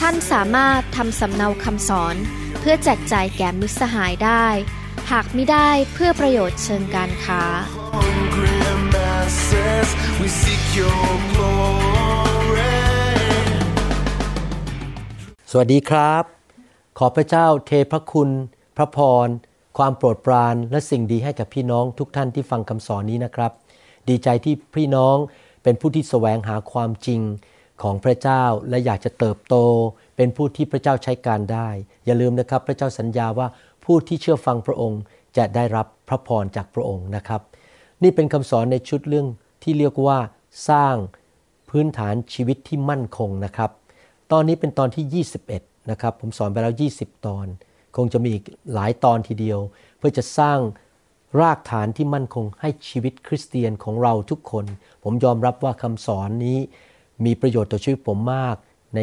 ท่านสามารถทำสำเนาคำสอน เพื่อแจกจ่ายแก่มิตรสหายได้ หากไม่ได้เพื่อประโยชน์เชิงการค้า hungry masses, we seek your glory. สวัสดีครับ ขอพระเจ้าเทพระคุณ พระพร ความโปรดปรานและสิ่งดีให้กับพี่น้องทุกท่านที่ฟังคำสอนนี้นะครับ ดีใจที่พี่น้องเป็นผู้ที่แสวงหาความจริง ของพระเจ้าและอยากจะเติบโต เป็นผู้ที่พระเจ้าใช้การได้ อย่าลืมนะครับพระเจ้าสัญญาว่าผู้ที่เชื่อฟังพระองค์จะได้รับพระพรจากพระองค์นะครับ นี่เป็นคำสอนในชุดเรื่องที่เรียกว่าสร้างพื้นฐานชีวิตที่มั่นคงนะครับ ตอนนี้เป็นตอนที่ 21 นะครับ ผมสอนไปแล้ว 20 ตอน คงจะมีอีกหลายตอนทีเดียว เพื่อจะสร้างรากฐานที่มั่นคงให้ชีวิตคริสเตียนของเราทุกคน ผมยอมรับว่าคำสอนนี้ มีประโยชน์ต่อชีวิตผมมากใน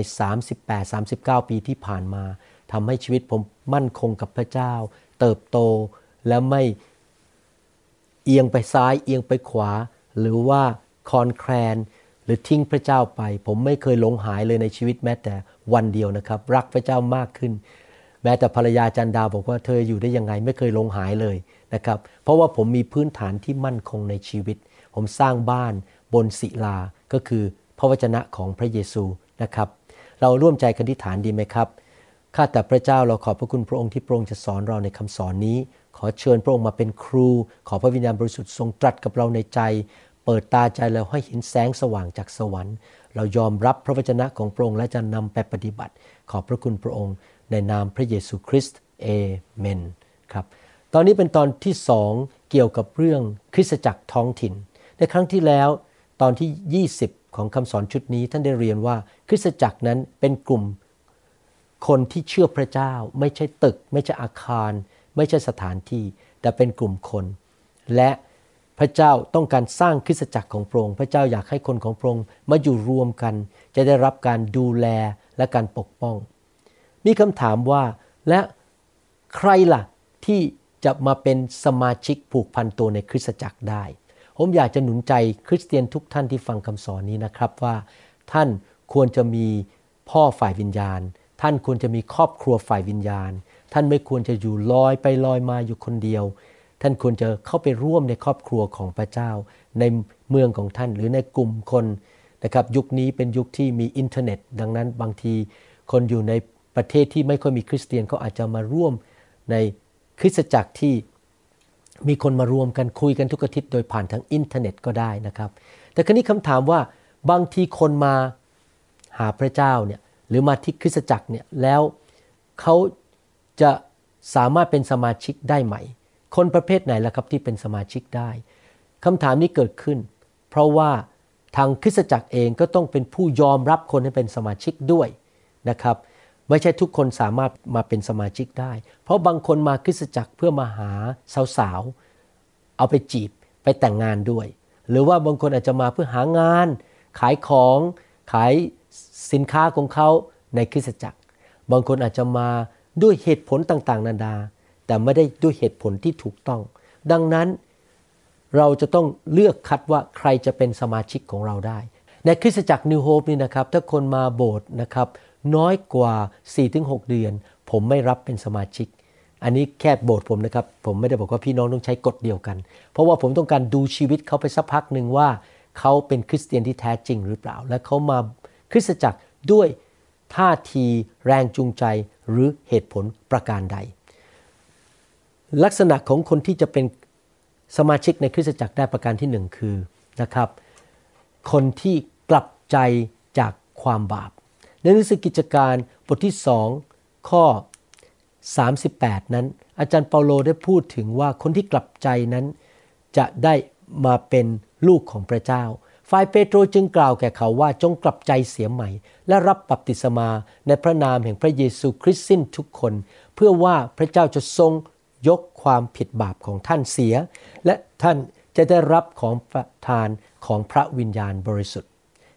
38-39 ปีที่ผ่านมาทำให้ชีวิตผมมั่นคงกับพระเจ้า เติบโตและไม่เอียงไปซ้ายเอียงไปขวา หรือว่าคลอนแคลนหรือทิ้งพระเจ้าไป ผมไม่เคยหลงหายเลยในชีวิตแม้แต่วันเดียวนะครับ รักพระเจ้ามากขึ้น แม้แต่ภรรยาจันดาบอกว่าเธออยู่ได้ยังไงไม่เคยหลงหายเลยนะครับ เพราะว่าผมมีพื้นฐานที่มั่นคงในชีวิต ผมสร้างบ้านบนศิลาก็คือ ระวจนะของพระเยซูนะครับ เราร่วมใจกันที่ฐานดีไหมครับ ข้าแต่พระเจ้าเราขอบพระคุณพระองค์ที่พระองค์จะสอนเราในคำสอนนี้ ขอเชิญพระองค์มาเป็นครู ขอพระวิญญาณบริสุทธิ์ทรงตรัสกับเราในใจ เปิดตาใจเราให้เห็นแสงสว่างจากสวรรค์ เรายอมรับพระวจนะของพระองค์และจะนำไปปฏิบัติ ขอบพระคุณพระองค์ ในนามพระเยซูคริสต์เอเมนครับตอนนี้เป็นตอนที่สองเกี่ยวกับเรื่องคริสตจักรท้องถิ่น ในครั้งที่แล้วตอนที่ 20 ของคำสอนชุดนี้ท่านได้เรียนว่าคริสตจักรนั้นเป็นกลุ่มคนที่เชื่อพระเจ้า ไม่ใช่ตึก ไม่ใช่อาคาร ไม่ใช่สถานที่ แต่เป็นกลุ่มคน และพระเจ้าต้องการสร้างคริสตจักรของพระองค์พระเจ้าอยากให้คนของพระองค์มาอยู่รวมกัน จะได้รับการดูแลและการปกป้อง มีคำถามว่าและใครล่ะที่จะมาเป็นสมาชิกผูกพันตัวในคริสตจักรได้ ผมอยากจะหนุนใจคริสเตียนทุกท่านที่ฟังคำสอนนี้นะครับว่าท่านควรจะมีพ่อฝ่ายวิญญาณ ท่านควรจะมีครอบครัวฝ่ายวิญญาณ ท่านไม่ควรจะอยู่ลอยไปลอยมาอยู่คนเดียว ท่านควรจะเข้าไปร่วมในครอบครัวของพระเจ้า ในเมืองของท่านหรือในกลุ่มคนนะครับยุคนี้เป็นยุคที่มีอินเทอร์เน็ต ดังนั้นบางทีคนอยู่ในประเทศที่ไม่ค่อยมีคริสเตียนเขาอาจจะมาร่วมในคริสตจักรที่ มีคนมารวมกันคุยกันทุกอาทิตย์โดยผ่านทางอินเทอร์เน็ตก็ได้นะครับ แต่คราวนี้คำถามว่าบางทีคนมาหาพระเจ้าเนี่ยหรือมาที่คริสตจักรเนี่ยแล้วเขาจะสามารถเป็นสมาชิกได้ไหม คนประเภทไหนล่ะครับที่เป็นสมาชิกได้คำถามนี้เกิดขึ้น เพราะว่าทางคริสตจักรเองก็ต้องเป็นผู้ยอมรับคนให้เป็นสมาชิกด้วยนะครับ ไม่ใช่ทุกคนสามารถมาเป็นสมาชิกได้ เพราะบางคนมาคริสตจักรเพื่อมาหาสาวๆ เอาไปจีบไปแต่งงานด้วย หรือว่าบางคนอาจจะมาเพื่อหางาน ขายของขายสินค้าของเขาในคริสตจักร บางคนอาจจะมาด้วยเหตุผลต่างๆ นานา แต่ไม่ได้ด้วยเหตุผลที่ถูกต้อง ดังนั้นเราจะต้องเลือกคัดว่าใครจะเป็นสมาชิกของเราได้ ในคริสตจักรนิวโฮปนี่นะครับ ถ้าคนมาโบสถ์นะครับ น้อยกว่า 4-6 เดือน ผมไม่รับเป็นสมาชิก อันนี้แค่โบสถ์ผมนะครับ ผมไม่ได้บอกว่าพี่น้องต้องใช้กฎเดียวกัน เพราะว่าผมต้องการดูชีวิตเขาไปสักพักหนึ่งว่า เขาเป็นคริสเตียนที่แท้จริงหรือเปล่า และเขามาคริสตจักรด้วยท่าทีแรงจูงใจหรือเหตุผลประการใด ลักษณะของคนที่จะเป็นสมาชิกในคริสตจักรได้ประการที่หนึ่งคือนะครับ คนที่กลับใจจากความบาป ในหนังสือกิจการบทที่สองข้อ 38 นั้น อาจารย์เปาโลได้พูดถึงว่าคนที่กลับใจนั้น จะได้มาเป็นลูกของพระเจ้า ฝ่ายเปโตรจึงกล่าวแก่เขาว่าจงกลับใจเสียใหม่ และรับบัพติศมาในพระนามแห่งพระเยซูคริสต์สิ้นทุกคน เพื่อว่าพระเจ้าจะทรงยกความผิดบาปของท่านเสีย และท่านจะได้รับของประทานของพระวิญญาณบริสุทธิ์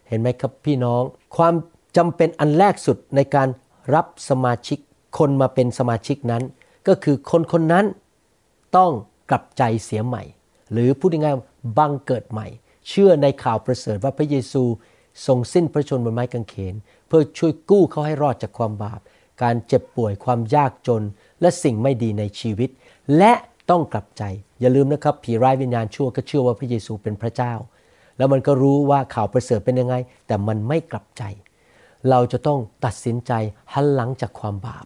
เห็นไหมครับพี่น้อง ความ จำเป็นอันแรกสุดในการรับสมาชิกคนมาเป็นสมาชิกนั้น ก็คือคนคนนั้นต้องกลับใจเสียใหม่ หรือพูดง่ายๆบังเกิดใหม่ เชื่อในข่าวประเสริฐว่าพระเยซูทรงสิ้นพระชนม์บนไม้กางเขน เพื่อช่วยกู้เขาให้รอดจากความบาป การเจ็บป่วยความยากจน และสิ่งไม่ดีในชีวิต และต้องกลับใจ อย่าลืมนะครับ ผีร้ายวิญญาณชั่วก็เชื่อว่าพระเยซูเป็นพระเจ้า แล้วมันก็รู้ว่าข่าวประเสริฐเป็นยังไง แต่มันไม่กลับใจ เราจะต้องตัดสินใจหันหลังจากความบาป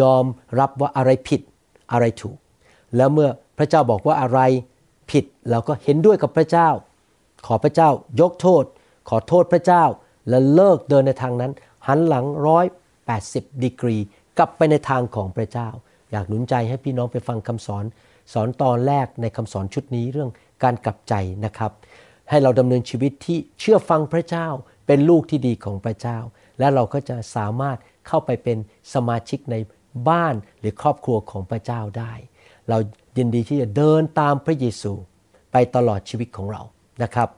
ยอมรับว่าอะไรผิดอะไรถูก แล้วเมื่อพระเจ้าบอกว่าอะไรผิดเราก็เห็นด้วยกับพระเจ้า ขอพระเจ้ายกโทษ ขอโทษพระเจ้าและเลิกเดินในทางนั้น หันหลังร้อยแปดสิบดีกรี กลับไปในทางของพระเจ้า อยากหนุนใจให้พี่น้องไปฟังคำสอน สอนตอนแรกในคำสอนชุดนี้เรื่องการกลับใจนะครับ ให้เราดำเนินชีวิตที่เชื่อฟังพระเจ้า เป็นลูกที่ดีของพระเจ้า และเราก็จะสามารถเข้าไปเป็นสมาชิกในบ้านหรือครอบครัวของพระเจ้าได้ เรายินดีที่จะเดินตามพระเยซูไปตลอดชีวิตของเรานะครับ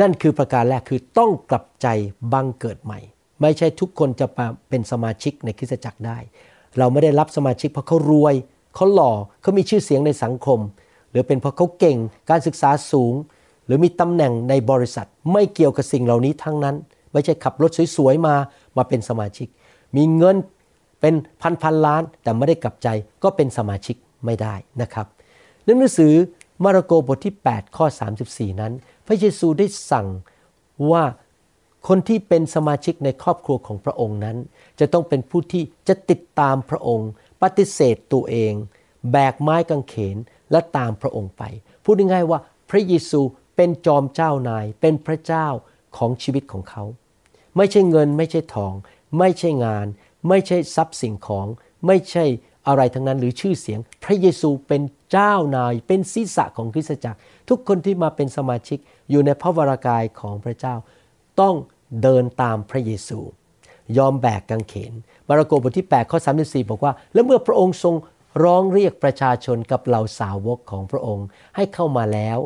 นั่นคือประการแรกคือต้องกลับใจบังเกิดใหม่ ไม่ใช่ทุกคนจะมาเป็นสมาชิกในคริสตจักรได้ เราไม่ได้รับสมาชิกเพราะเขารวยเขาหล่อเขามีชื่อเสียงในสังคม หรือเป็นเพราะเขาเก่งการศึกษาสูง หรือมีตำแหน่งในบริษัทไม่เกี่ยวกับสิ่งเหล่านี้ทั้งนั้น ไม่ใช่ขับรถสวยๆมามาเป็นสมาชิก มีเงินเป็นพันพันล้าน แต่ไม่ได้กลับใจก็เป็นสมาชิกไม่ได้นะครับในหนังสือมาระโกบทที่ 8 ข้อ 34 นั้น พระเยซูได้สั่งว่าคนที่เป็นสมาชิกในครอบครัวของพระองค์นั้น จะต้องเป็นผู้ที่จะติดตามพระองค์ ปฏิเสธตัวเอง แบกไม้กางเขนและตามพระองค์ไป พูดง่ายๆว่าพระเยซู เป็นจอมเจ้านาย เป็นพระเจ้าของชีวิตของเขา ไม่ใช่เงินไม่ใช่ทอง ไม่ใช่งาน ไม่ใช่ทรัพย์สิ่งของ ไม่ใช่อะไรทั้งนั้นหรือชื่อเสียง พระเยซูเป็นเจ้านาย เป็นศีรษะของคริสตจักร ทุกคนที่มาเป็นสมาชิกอยู่ในพระวรากายของพระเจ้า ต้องเดินตามพระเยซู ยอมแบกกางเขนมาระโกบทที่8ข้อ34 บอกว่า และเมื่อพระองค์ทรงร้องเรียกประชาชนกับเหล่าสาวกของพระองค์ให้เข้ามาแล้ว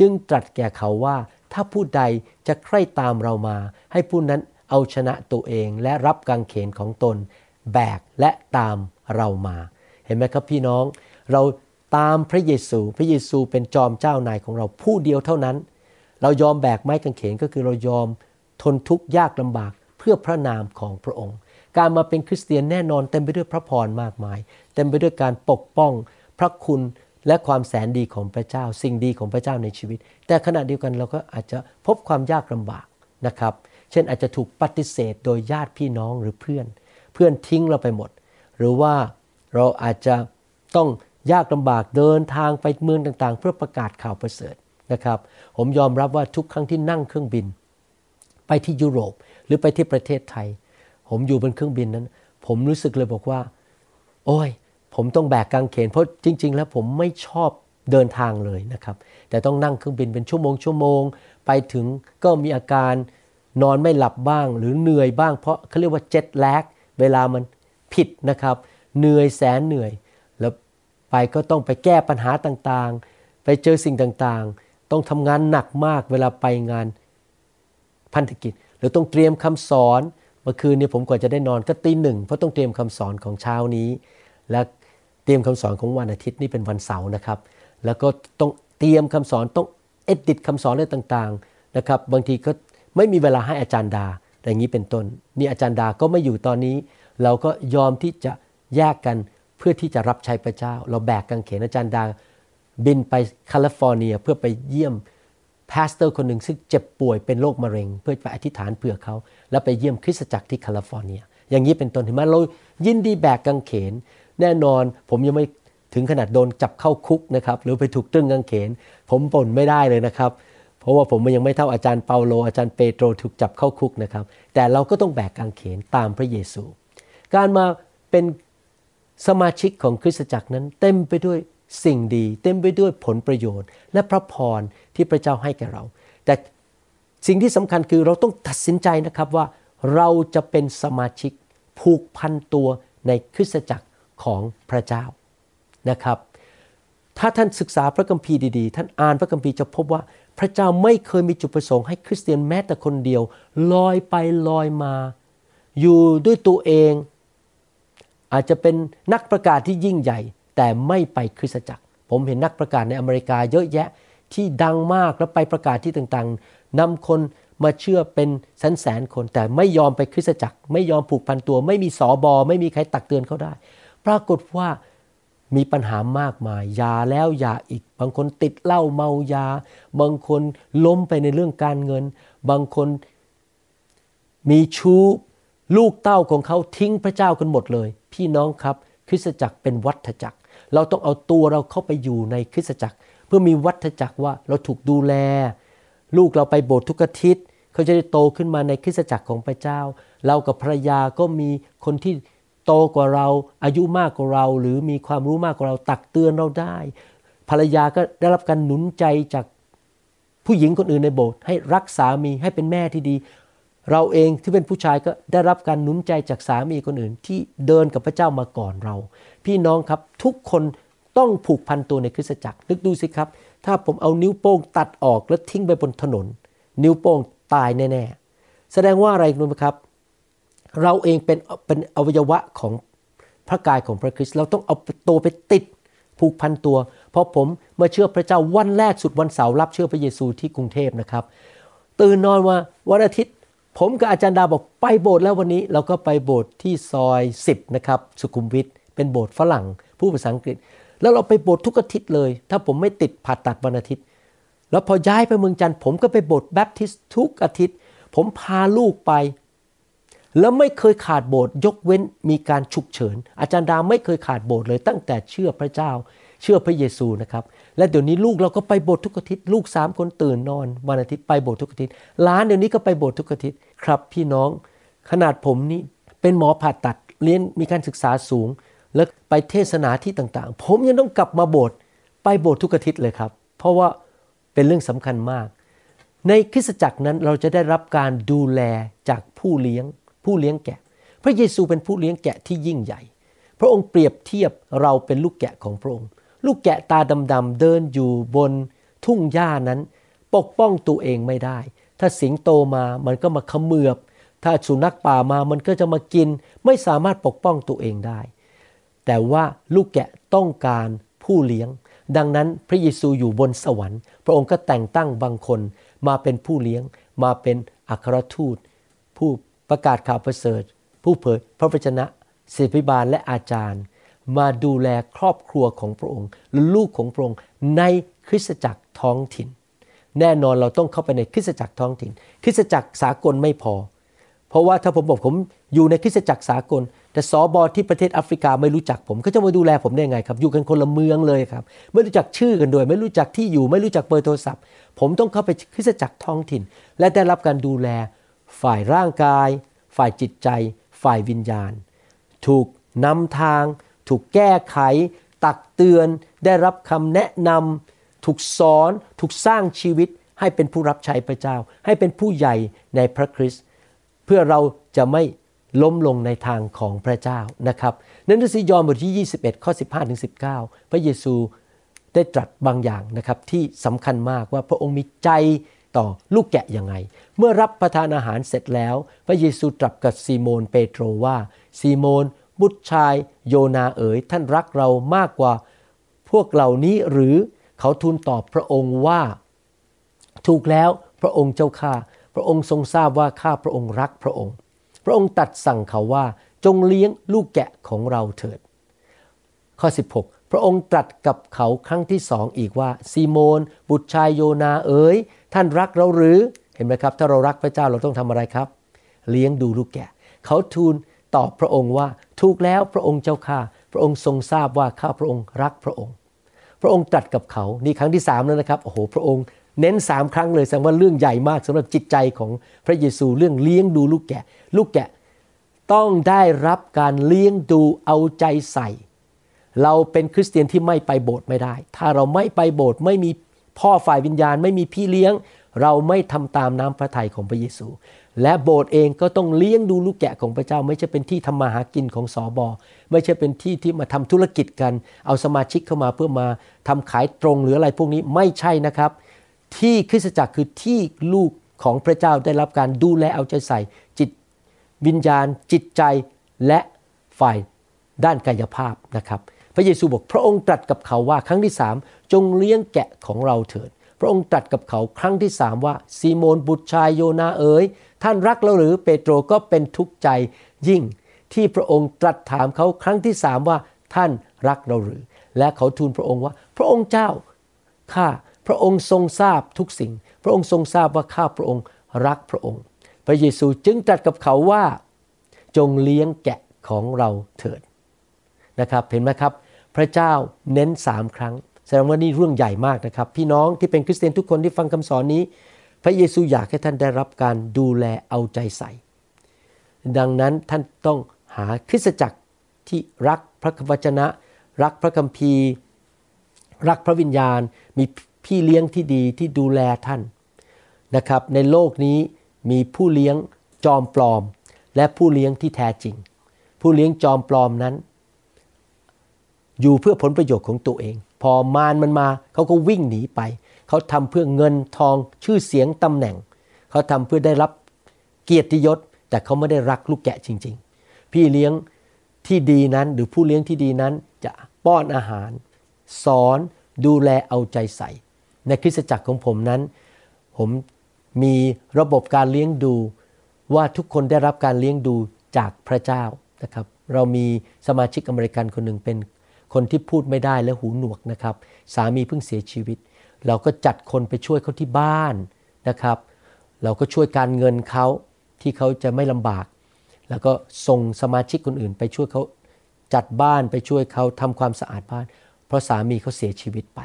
จึงตรัสแก่เขาว่า ถ้าผู้ใดจะใคร่ตามเรามา ให้ผู้นั้นเอาชนะตัวเองและรับกางเขนของตน แบกและตามเรามา เห็นไหมครับพี่น้อง เราตามพระเยซู พระเยซูเป็นจอมเจ้านายของเราผู้เดียวเท่านั้น เรายอมแบกไม้กางเขนก็คือเรายอมทนทุกข์ยากลำบากเพื่อพระนามของพระองค์ การมาเป็นคริสเตียนแน่นอนเต็มไปด้วยพระพรมากมาย เต็มไปด้วยการปกป้อง พระคุณ และความแสนดีของพระเจ้า สิ่งดีของพระเจ้าในชีวิต แต่ขณะเดียวกันเราก็อาจจะพบความยากลำบากนะครับ เช่นอาจจะถูกปฏิเสธโดยญาติพี่น้องหรือเพื่อน เพื่อนทิ้งเราไปหมด หรือว่าเราอาจจะต้องยากลำบากเดินทางไปเมืองต่างๆ เพื่อประกาศข่าวประเสริฐนะครับ ผมยอมรับว่าทุกครั้งที่นั่งเครื่องบิน ไปที่ยุโรปหรือไปที่ประเทศไทย ผมอยู่บนเครื่องบินนั้น ผมรู้สึกเลยบอกว่า โอ้ย ผมต้องแบกกางเขนเพราะจริง ๆ แล้วผมไม่ชอบเดินทางเลยนะครับ แต่ต้องนั่งเครื่องบินเป็นชั่วโมงชั่วโมง ไปถึงก็มีอาการนอนไม่หลับบ้าง หรือเหนื่อยบ้าง เพราะเขาเรียกว่าเจ็ตแลกเวลามันผิดนะครับ เหนื่อยแสนเหนื่อย แล้วไปก็ต้องไปแก้ปัญหาต่างๆ ไปเจอสิ่งต่างๆ ต้องทำงานหนักมากเวลาไปงานพันธกิจ หรือต้องเตรียมคำสอนเมื่อคืนนี้ผมกว่าจะได้นอนก็ตีหนึ่งเพราะต้องเตรียมคำสอนของเช้านี้ และ เตรียมคำสอนของวันอาทิตย์นี่เป็นวันเสาร์นะครับ แล้วก็ต้องเตรียมคำสอนต้องเอดิตคำสอนอะไรต่างๆนะครับ บางทีก็ไม่มีเวลาให้อาจารย์ดาอย่างนี้เป็นต้น นี่อาจารย์ดาก็ไม่อยู่ตอนนี้ เราก็ยอมที่จะแยกกันเพื่อที่จะรับใช้พระเจ้า เราแบกกังเขนอาจารย์ดา บินไปแคลิฟอร์เนียเพื่อไปเยี่ยม pastor คนหนึ่งซึ่งเจ็บป่วยเป็นโรคมะเร็ง เพื่อไปอธิษฐานเผื่อเขา แล้วไปเยี่ยมคริสตจักรที่แคลิฟอร์เนีย อย่างนี้เป็นต้นเห็นไหมเรายินดีแบกกังเขน แน่นอนผมยังไม่ถึงขนาดโดนจับเข้าคุกนะครับหรือไปถูกตรึงกังเขน ผมบ่นไม่ได้เลยนะครับ เพราะว่าผมยังไม่เท่าอาจารย์เปาโลอาจารย์เปโตรถูกจับเข้าคุกนะครับ แต่เราก็ต้องแบกกางเขนตามพระเยซู การมาเป็นสมาชิกของคริสตจักรนั้นเต็มไปด้วยสิ่งดี เต็มไปด้วยผลประโยชน์ และพระพรที่พระเจ้าให้แก่เรา แต่สิ่งที่สำคัญคือเราต้องตัดสินใจนะครับว่าเราจะเป็นสมาชิกผูกพันตัวในคริสตจักร ของพระเจ้านะครับ ถ้าท่านศึกษาพระคัมภีร์ดีๆ ท่านอ่านพระคัมภีร์จะพบว่าพระเจ้าไม่เคยมีจุดประสงค์ให้คริสเตียนแม้แต่คนเดียว ลอยไปลอยมา อยู่ด้วยตัวเอง อาจจะเป็นนักประกาศที่ยิ่งใหญ่ แต่ไม่ไปคริสตจักร ผมเห็นนักประกาศในอเมริกาเยอะแยะที่ดังมากแล้วไปประกาศที่ต่างๆนำคนมาเชื่อเป็นแสนแสนคน แต่ไม่ยอมไปคริสตจักร ไม่ยอมผูกพันตัว ไม่มีสอบอ ไม่มีใครตักเตือนเขาได้ ปรากฏว่ามีปัญหามากมายยาแล้วยาอีก บางคนติดเหล้าเมายา บางคนล้มไปในเรื่องการเงิน บางคนมีชู้ลูกเต้าของเขาทิ้งพระเจ้ากันหมดเลย พี่น้องครับ คริสตจักรเป็นวัฏจักร เราต้องเอาตัวเราเข้าไปอยู่ในคริสตจักร เพื่อมีวัฏจักรว่าเราถูกดูแล ลูกเราไปโบสถ์ทุกอาทิตย์ เขาจะได้โตขึ้นมาในคริสตจักรของพระเจ้า เรากับภรรยาก็มีคนที่ โตกว่าเรา อายุมากกว่าเรา หรือมีความรู้มากกว่าเรา ตักเตือนเราได้ ภรรยาก็ได้รับการหนุนใจจากผู้หญิงคนอื่นในโบสถ์ให้รักสามีให้เป็นแม่ที่ดี เราเองที่เป็นผู้ชายก็ได้รับการหนุนใจจากสามีคนอื่น ที่เดินกับพระเจ้ามาก่อนเรา พี่น้องครับทุกคนต้องผูกพันตัวในคริสตจักร นึกดูสิครับ ถ้าผมเอานิ้วโป้งตัดออกแล้วทิ้งไปบนถนน นิ้วโป้งตายแน่ๆแสดงว่าอะไรรู้ไหมครับ เราเองเป็นเป็นอวัยวะของพระกายของพระคริสต์เราต้องเอาตัวไปติดผูกพันตัว เพราะผมมาเชื่อพระเจ้าวันแรกสุดวันเสาร์รับเชื่อพระเยซูที่กรุงเทพนะครับ ตื่นนอนมาวันอาทิตย์ ผมกับอาจารย์ดาบอกไปโบสถ์แล้ววันนี้เราก็ไปโบสถ์ที่ซอย10นะครับสุขุมวิทเป็นโบสถ์ฝรั่งผู้ภาษาอังกฤษ แล้วเราไปโบสถ์ทุกอาทิตย์เลย ถ้าผมไม่ติดผ่าตัดวันอาทิตย์ แล้วพอย้ายไปเมืองจันทร์ผมก็ไปโบสถ์แบปทิสต์ทุกอาทิตย์ ผมพาลูกไป แล้วไม่เคยขาดโบสถ์ยกเว้นมีการฉุกเฉิน อาจารย์ดาไม่เคยขาดโบสถ์เลยตั้งแต่เชื่อพระเจ้า เชื่อพระเยซูนะครับ และเดี๋ยวนี้ลูกเราก็ไปโบสถ์ทุกอาทิตย์ลูกสามคนตื่นนอนวันอาทิตย์ไปโบสถ์ทุกอาทิตย์หลานเดี๋ยวนี้ก็ไปโบสถ์ทุกอาทิตย์ครับ พี่น้องขนาดผมนี่เป็นหมอผ่าตัดเรียนมีการศึกษาสูง แล้วไปเทศนาที่ต่างๆ ผมยังต้องกลับมาโบสถ์ไปโบสถ์ทุกอาทิตย์เลยครับ เพราะว่าเป็นเรื่องสำคัญมาก ในคริสตจักรนั้นเราจะได้รับการดูแลจากผู้เลี้ยง ผู้เลี้ยงแกะ พระเยซูเป็นผู้เลี้ยงแกะที่ยิ่งใหญ่ พระองค์เปรียบเทียบเราเป็นลูกแกะของพระองค์ ลูกแกะตาดำๆเดินอยู่บนทุ่งหญ้านั้น ปกป้องตัวเองไม่ได้ ถ้าสิงโตมามันก็มาขมือบ ถ้าสุนัขป่ามามันก็จะมากิน ไม่สามารถปกป้องตัวเองได้ แต่ว่าลูกแกะต้องการผู้เลี้ยง ดังนั้นพระเยซูอยู่บนสวรรค์ พระองค์ก็แต่งตั้งบางคนมาเป็นผู้เลี้ยง มาเป็นอัครทูต ผู้ ประกาศข่าวประเสริฐ ผู้เผยพระวจนะศิษย์พิบาลและอาจารย์ มาดูแลครอบครัวของพระองค์หรือลูกของพระองค์ในคริสตจักรท้องถิ่น แน่นอนเราต้องเข้าไปในคริสตจักรท้องถิ่น คริสตจักรสากลไม่พอ เพราะว่าถ้าผมบอกผมอยู่ในคริสตจักรสากล แต่สอบอที่ประเทศแอฟริกาไม่รู้จักผมเขาจะมาดูแลผมได้ไงครับ อยู่กันคนละเมืองเลยครับ ไม่รู้จักชื่อกันด้วย ไม่รู้จักที่อยู่ ไม่รู้จักเบอร์โทรศัพท์ ผมต้องเข้าไปคริสตจักรท้องถิ่น และได้รับการดูแล ฝ่ายร่างกาย ฝ่ายจิตใจ ฝ่ายวิญญาณ ถูกนำทาง ถูกแก้ไข ตักเตือน ได้รับคำแนะนำถูกสอน ถูกสร้างชีวิต ให้เป็นผู้รับใช้พระเจ้า ให้เป็นผู้ใหญ่ในพระคริสต์เพื่อเราจะไม่ล้มลงในทางของพระเจ้านะครับในหนังสือยอห์นบทที่ 21 ข้อ 15ถึง19 พระเยซูได้ตรัสบางอย่างนะครับที่สำคัญมากว่าพระองค์มีใจ ต่อลูกแกะยังไง เมื่อรับประทานอาหารเสร็จแล้ว พระเยซูตรัสกับซีโมนเปโตรว่าซีโมน บุตรชาย โยนาเอ๋ยท่านรักเรามากกว่า พวกเหล่านี้หรือเขาทูลตอบพระองค์ว่า ถูกแล้วพระองค์เจ้าข้าพระองค์ทรงทราบว่าข้าพระองค์รักพระองค์ พระองค์ตัดสั่งเขาว่าจงเลี้ยงลูกแกะของเราเถิด ข้อ 16 พระองค์ตรัสกับเขาครั้งที่สองอีกว่าซีโมน บุตรชายโยนาเอ๋ย ท่านรักเราหรือเห็นไหมครับ ถ้าเรารักพระเจ้าเราต้องทำอะไรครับ เลี้ยงดูลูกแกะ เขาทูลตอบพระองค์ว่าถูกแล้วพระองค์เจ้าข้าพระองค์ทรงทราบว่าข้าพระองค์รักพระองค์ พระองค์ตรัสกับเขานี่ครั้งที่สามแล้วนะครับโอ้โหพระองค์เน้นสามครั้งเลยแสดงว่าเรื่องใหญ่มากสำหรับจิตใจของพระเยซูเรื่องเลี้ยงดูลูกแกะ ลูกแกะต้องได้รับการเลี้ยงดูเอาใจใส่ เราเป็นคริสเตียนที่ไม่ไปโบสถ์ไม่ได้ ถ้าเราไม่ไปโบสถ์ไม่มี พ่อฝ่ายวิญญาณไม่มีพี่เลี้ยง เราไม่ทำตามน้ำพระทัยของพระเยซู และโบสถ์เองก็ต้องเลี้ยงดูลูกแกะของพระเจ้า ไม่ใช่เป็นที่ทำมาหากินของสอบอไม่ใช่เป็นที่ที่มาทำธุรกิจกัน เอาสมาชิกเข้ามาเพื่อมาทำขายตรงหรืออะไรพวกนี้ไม่ใช่นะครับ ที่คริสตจักรคือที่ลูกของพระเจ้าได้รับการดูแลเอาใจใส่ จิตวิญญาณ จิตใจและฝ่ายด้านกายภาพนะครับ พระเยซูบอกพระองค์ตรัสกับเขาว่าครั้งที่สามจงเลี้ยงแกะของเราเถิด พระองค์ตรัสกับเขาครั้งที่สามว่าซีโมนบุตรชายโยนาเอ๋ยท่านรักเราหรือเปโตรก็เป็นทุกข์ใจยิ่งที่พระองค์ตรัสถามเขาครั้งที่สามว่าท่านรักเราหรือ และเขาทูลพระองค์ว่า พระองค์เจ้าข้าพระองค์ทรงทราบทุกสิ่ง พระองค์ทรงทราบว่าข้าพระองค์รักพระองค์ พระเยซูจึงตรัสกับเขาว่า จงเลี้ยงแกะของเราเถิดนะครับเห็นไหมครับ พระเจ้าเน้นสามครั้ง แสดงว่านี่เรื่องใหญ่มากนะครับ พี่น้องที่เป็นคริสเตียนทุกคนที่ฟังคำสอนนี้ พระเยซูอยากให้ท่านได้รับการดูแลเอาใจใส่ ดังนั้นท่านต้องหาคริสตจักรที่รักพระวจนะ รักพระคัมภีร์ รักพระวิญญาณ มีพี่เลี้ยงที่ดีที่ดูแลท่านนะครับ ในโลกนี้มีผู้เลี้ยงจอมปลอม และผู้เลี้ยงที่แท้จริง ผู้เลี้ยงจอมปลอมนั้น อยู่เพื่อผลประโยชน์ของตัวเอง พอมารมันมาเขาก็วิ่งหนีไป เขาทำเพื่อเงินทองชื่อเสียงตำแหน่ง เขาทำเพื่อได้รับเกียรติยศ แต่เขาไม่ได้รักลูกแกะจริง ๆ พี่เลี้ยงที่ดีนั้นหรือผู้เลี้ยงที่ดีนั้นจะป้อนอาหาร สอนดูแลเอาใจใส่ ในคริสตจักรของผมนั้น ผมมีระบบการเลี้ยงดูว่าทุกคนได้รับการเลี้ยงดูจากพระเจ้านะครับ เรามีสมาชิกอเมริกันคนหนึ่งเป็น คนที่พูดไม่ได้และหูหนวกนะครับ สามีเพิ่งเสียชีวิต เราก็จัดคนไปช่วยเขาที่บ้านนะครับ เราก็ช่วยการเงินเขาที่เขาจะไม่ลำบาก แล้วก็ส่งสมาชิกคนอื่น ไปช่วยเขาจัดบ้านไปช่วยเขาทำความสะอาดบ้าน เพราะสามีเขาเสียชีวิตไป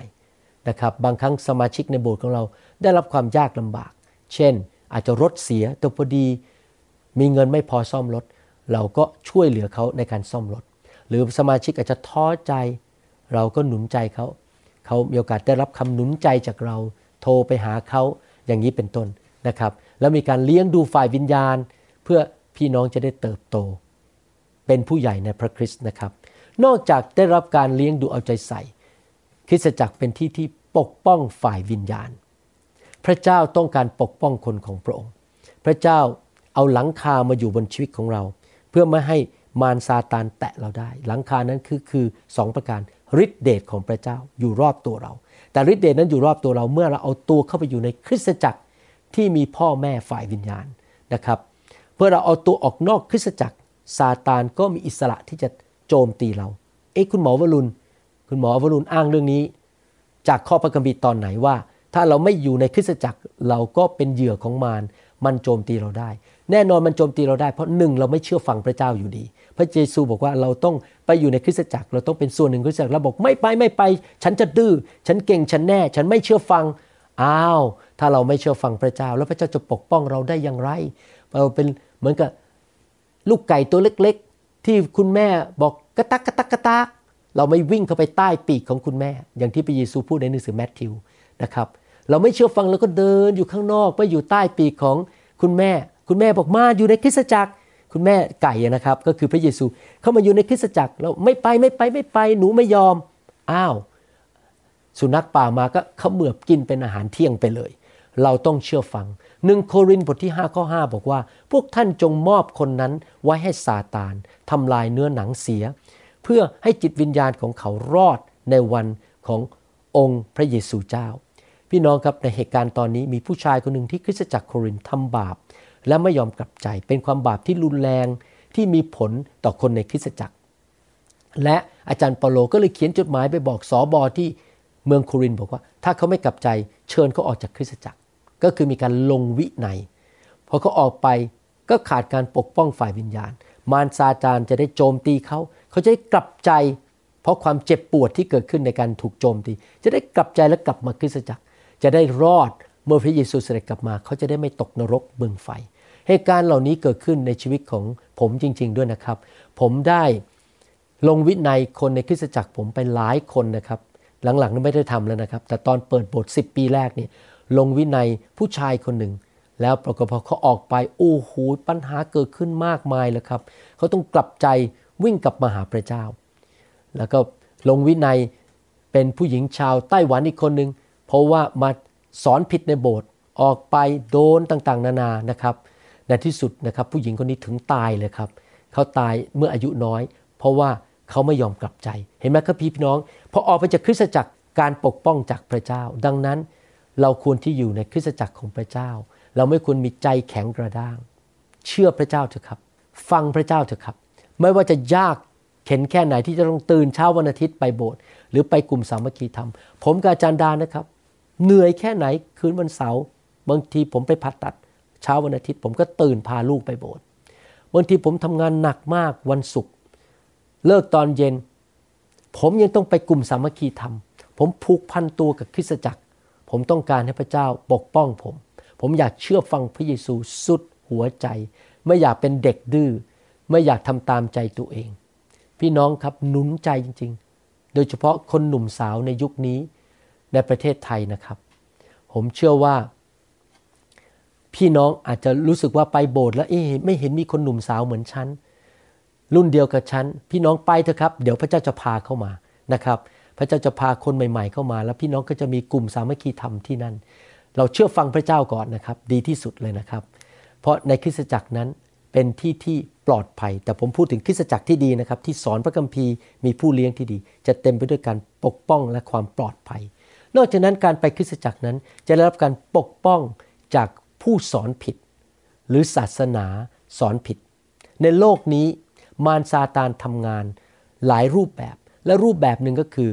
นะครับบางครั้งสมาชิกในโบสถ์ของเราได้รับความยากลำบาก เช่น อาจจะรถเสียแต่พอดี มีเงินไม่พอซ่อมรถ เราก็ช่วยเหลือเขาในการซ่อมรถ หรือสมาชิกอาจจะท้อใจ เราก็หนุนใจเขา เขามีโอกาสได้รับคำหนุนใจจากเรา โทรไปหาเขาอย่างนี้เป็นต้นนะครับ แล้วมีการเลี้ยงดูฝ่ายวิญญาณ เพื่อพี่น้องจะได้เติบโต เป็นผู้ใหญ่ในพระคริสต์นะครับ นอกจากได้รับการเลี้ยงดูเอาใจใส่ คริสตจักรเป็นที่ที่ปกป้องฝ่ายวิญญาณ พระเจ้าต้องการปกป้องคนของพระองค์ พระเจ้าเอาหลังคามาอยู่บนชีวิตของเรา เพื่อไม่ให้ มารซาตานแตะเราได้ หลังคานั้นคือคือสองประการฤทธิเดชของพระเจ้าอยู่รอบตัวเรา แต่ฤทธิเดชนั้นอยู่รอบตัวเราเมื่อเราเอาตัวเข้าไปอยู่ในคริสตจักรที่มีพ่อแม่ฝ่ายวิญญาณนะครับเมื่อเราเอาตัวออกนอกคริสตจักรซาตานก็มีอิสระที่จะโจมตีเรา เอ๊ะคุณหมอวรุณ คุณหมอวรุณอ้างเรื่องนี้ จากข้อพระคัมภีร์ตอนไหนว่า ถ้าเราไม่อยู่ในคริสตจักรเราก็เป็นเหยื่อของมารมันโจมตีเราได้ แน่นอนมันโจมตีเราได้ เพราะหนึ่งเราไม่เชื่อฟังพระเจ้าอยู่ดี พระเยซูบอกว่าเราต้องไปอยู่ในคริสตจักร เราต้องเป็นส่วนหนึ่งคริสตจักรเราบอกไม่ไปไม่ไป ฉันจะดื้อฉันเก่งฉันแน่ ฉันไม่เชื่อฟังอ้าวถ้าเราไม่เชื่อฟังพระเจ้า แล้วพระเจ้าจะปกป้องเราได้อย่างไร เราเป็นเหมือนกับลูกไก่ตัวเล็กๆ ที่คุณแม่บอกกระตักกระตักกระตักเราไม่วิ่งเข้าไปใต้ปีกของคุณแม่ อย่างที่พระเยซูพูดในหนังสือแมทธิวนะครับเราไม่เชื่อฟังเราก็เดินอยู่ข้างนอกไม่อยู่ใต้ปีกของคุณแม่ คุณแม่บอกมาอยู่ในคริสตจักร คุณแม่ไก่นะครับ ก็คือพระเยซู เข้ามาอยู่ในคริสตจักรเราไม่ไปไม่ไปไม่ไปหนูไม่ยอมอ้าว สุนัขป่ามาก็เขมือบกินเป็นอาหารเที่ยงไปเลย เราต้องเชื่อฟังหนึ่งโครินธ์บทที่5ข้อ5บอกว่า พวกท่านจงมอบคนนั้นไว้ให้ซาตานทำลายเนื้อหนังเสีย เพื่อให้จิตวิญญาณของเขารอดในวันขององค์พระเยซูเจ้า พี่น้องครับในเหตุการณ์ตอนนี้มีผู้ชายคนหนึ่งที่คริสตจักรโครินธ์ทำบาป และไม่ยอมกลับใจ เป็นความบาปที่รุนแรงที่มีผลต่อคนในคริสตจักร และอาจารย์เปาโลก็เลยเขียนจดหมายไปบอกสอบอที่เมืองโครินบอกว่า ถ้าเขาไม่กลับใจเชิญเขาออกจากคริสตจักร ก็คือมีการลงวิในพอเขาออกไปก็ขาดการปกป้องฝ่ายวิญญาณ มารซาตานจะได้โจมตีเขา เขาจะได้กลับใจ เพราะความเจ็บปวดที่เกิดขึ้นในการถูกโจมตี จะได้กลับใจและกลับมาคริสตจักร จะได้รอดเมื่อพระเยซูเสด็จกลับมา เขาจะได้ไม่ตกนรกเบืองไฟ เหตุการณ์เหล่านี้เกิดขึ้นในชีวิตของผมจริง ๆ ด้วยนะครับ ผมได้ลงวินัยคนในคริสตจักรผมไปหลายคนนะครับ หลังๆนั้นไม่ได้ทำแล้วนะครับ แต่ตอนเปิดโบสถ์10 ปีแรกนี่ลงวินัยผู้ชายคนหนึ่ง แล้วปรากฏพอเขาออกไปโอ้โหปัญหาเกิดขึ้นมากมายเลยครับเขาต้องกลับใจวิ่งกลับมาหาพระเจ้า แล้วก็ลงวินัยเป็นผู้หญิงชาวไต้หวันอีกคนหนึ่งเพราะว่ามาสอนผิดในโบสถ์ออกไปโดนต่างๆ นานานะครับ ในที่สุดนะครับผู้หญิงคนนี้ถึงตายเลยครับเขาตายเมื่ออายุน้อย เพราะว่าเขาไม่ยอมกลับใจ เห็นไหมครับพี่น้อง พอออกไปจากคริสตจักรการปกป้องจากพระเจ้า ดังนั้นเราควรที่อยู่ในคริสตจักรของพระเจ้า เราไม่ควรมีใจแข็งกระด้าง เชื่อพระเจ้าเถอะครับ ฟังพระเจ้าเถอะครับ ไม่ว่าจะยากเข็นแค่ไหนที่จะต้องตื่นเช้าวันอาทิตย์ไปโบสถ์หรือไปกลุ่มสามัคคีธรรม ผมกับอาจารย์ดานะครับ เหนื่อยแค่ไหนคืนวันเสาร์บางทีผมไปผ่าตัด เช้าวันอาทิตย์ ผมก็ตื่นพาลูกไปโบสถ์บางทีผมทำงานหนักมากวันศุกร์เลิกตอนเย็น ผมยังต้องไปกลุ่มสามัคคีธรรม ผมผูกพันตัวกับคริสตจักร ผมต้องการให้พระเจ้าปกป้องผม ผมอยากเชื่อฟังพระเยซูสุดหัวใจ ไม่อยากเป็นเด็กดื้อไม่อยากทำตามใจตัวเอง พี่น้องครับหนุนใจจริง ๆ โดยเฉพาะคนหนุ่มสาวในยุคนี้ในประเทศไทยนะครับ ผมเชื่อว่า พี่น้องอาจจะรู้สึกว่าไปโบสถ์แล้วเอ๊ไม่เห็นมีคนหนุ่มสาวเหมือนฉันรุ่นเดียวกับฉันพี่น้องไปเถอะครับ เดี๋ยวพระเจ้าจะพาเข้ามานะครับ พระเจ้าจะพาคนใหม่ ๆ เข้ามา แล้วพี่น้องก็จะมีกลุ่มสามัคคีธรรมที่นั่น เราเชื่อฟังพระเจ้าก่อนนะครับ ดีที่สุดเลยนะครับ เพราะในคริสตจักรนั้นเป็นที่ที่ปลอดภัย แต่ผมพูดถึงคริสตจักรที่ดีนะครับ ที่สอนพระคัมภีร์มีผู้เลี้ยงที่ดี จะเต็มไปด้วยการปกป้องและความปลอดภัย นอกจากนั้นการไปคริสตจักรนั้นจะได้รับการปกป้องจาก ผู้สอนผิด หรือศาสนาสอนผิด ในโลกนี้มารซาตานทำงานหลายรูปแบบ และรูปแบบหนึ่งก็คือ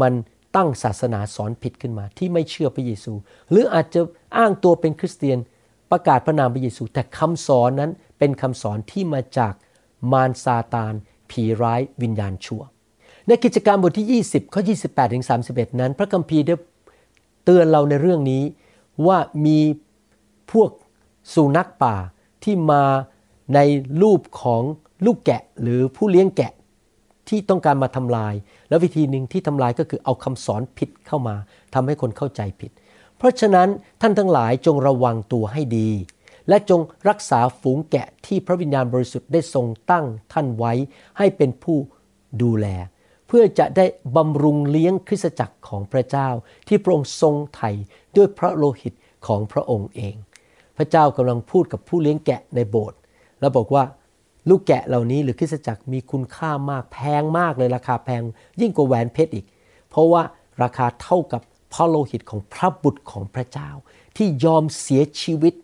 มันตั้งศาสนาสอนผิดขึ้นมา ที่ไม่เชื่อพระเยซู หรืออาจจะอ้างตัวเป็นคริสเตียนประกาศพระนามพระเยซู แต่คำสอนนั้นเป็นคำสอนที่มาจากมารซาตาน ผีร้ายวิญญาณชั่ว ในกิจการบทที่ 20 ข้อ 28ถึง31 นั้น พระคัมภีร์ได้เตือนเราในเรื่องนี้ว่ามี พวกสุนัขป่าที่มาในรูปของลูกแกะหรือผู้เลี้ยงแกะที่ต้องการมาทำลาย แล้ววิธีหนึ่งที่ทำลายก็คือเอาคำสอนผิดเข้ามาทำให้คนเข้าใจผิด เพราะฉะนั้นท่านทั้งหลายจงระวังตัวให้ดี และจงรักษาฝูงแกะที่พระวิญญาณบริสุทธิ์ได้ทรงตั้งท่านไว้ให้เป็นผู้ดูแล เพื่อจะได้บำรุงเลี้ยงคริสตจักรของพระเจ้า ที่พระองค์ทรงไถ่ด้วยพระโลหิตของพระองค์เอง พระเจ้ากำลังพูดกับผู้เลี้ยงแกะในโบสถ์แล้วบอกว่าลูกแกะเหล่านี้หรือคริสตจักรมีคุณค่ามากแพงมากเลยราคาแพงยิ่งกว่าแหวนเพชรอีก เพราะว่าราคาเท่ากับพระโลหิตของพระบุตรของพระเจ้า ที่ยอมเสียชีวิต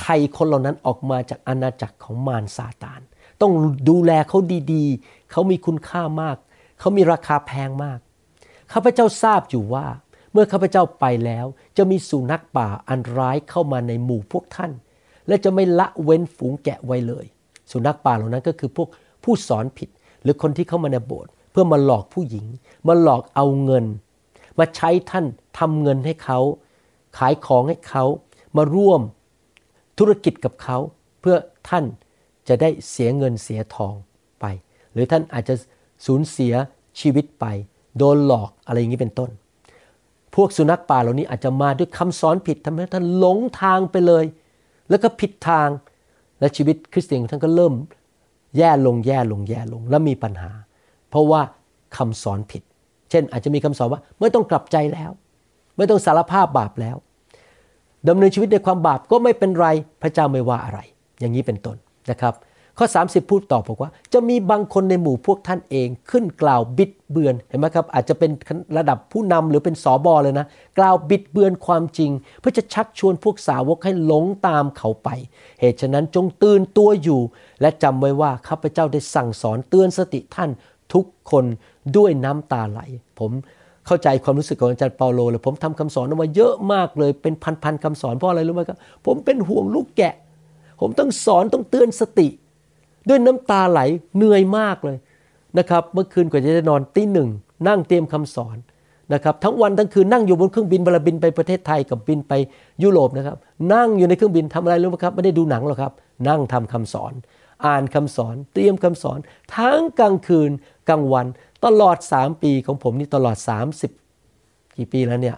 ไทยคนเหล่านั้นออกมาจากอาณาจักรของมารซาตาน ต้องดูแลเขาดีๆ เขามีคุณค่ามาก เขามีราคาแพงมาก ข้าพเจ้าทราบอยู่ว่า เมื่อข้าพเจ้าไปแล้ว จะมีสุนัขป่าอันร้ายเข้ามาในหมู่พวกท่าน และจะไม่ละเว้นฝูงแกะไว้เลย สุนัขป่าเหล่านั้นก็คือพวกผู้สอนผิด หรือคนที่เข้ามาในโบสถ์เพื่อมาหลอกผู้หญิง มาหลอกเอาเงิน มาใช้ท่านทำเงินให้เขา ขายของให้เขามาร่วมธุรกิจกับเขาเพื่อท่านจะได้เสียเงินเสียทองไป หรือท่านอาจจะสูญเสียชีวิตไป โดนหลอกอะไรอย่างนี้เป็นต้น พวกสุนัขป่าเหล่านี้อาจจะมาด้วยคำสอนผิดทำให้ท่านหลงทางไปเลย แล้วก็ผิดทางและชีวิตคริสเตียนของท่านก็เริ่มแย่ลงแย่ลงแย่ลงและมีปัญหา เพราะว่าคำสอนผิด เช่นอาจจะมีคำสอนว่าไม่ต้องกลับใจแล้ว ไม่ต้องสารภาพบาปแล้วดำเนินชีวิตในความบาปก็ไม่เป็นไรพระเจ้าไม่ว่าอะไร อย่างนี้เป็นต้นนะครับ ข้อ 30 พูดต่อบอกว่า จะมีบางคนในหมู่พวกท่านเองขึ้นกล่าวบิดเบือนเห็นไหมครับอาจจะเป็นระดับผู้นำหรือเป็นสอบอเลยนะ กล่าวบิดเบือนความจริง เพื่อจะชักชวนพวกสาวกให้หลงตามเขาไป เหตุฉะนั้นจงตื่นตัวอยู่ และจำไว้ว่าข้าพเจ้าได้สั่งสอนเตือนสติท่านทุกคนด้วยน้ำตาไหล ผมเข้าใจความรู้สึกของอาจารย์เปาโลเลยผมทำคำสอนออกมาเยอะมากเลยเป็นพันๆคำสอนเพราะอะไรรู้ไหมครับผมเป็นห่วงลูกแกะ ผมต้องสอนต้องเตือนสติ ด้วยน้ำตาไหลเหนื่อยมากเลยนะครับ เมื่อคืนกว่าจะได้นอนตีหนึ่งนั่งเตรียมคำสอนนะครับทั้งวันทั้งคืนนั่งอยู่บนเครื่องบินเวลาบินไปประเทศไทยกับบินไปยุโรปนะครับ นั่งอยู่ในเครื่องบินทำอะไรรู้ไหมครับไม่ได้ดูหนังหรอกครับ นั่งทำคำสอน อ่านคำสอน เตรียมคำสอน ทั้งกลางคืนกลางวันตลอด 3 ปีของผมนี่ตลอด 30 กี่ปีแล้วเนี่ย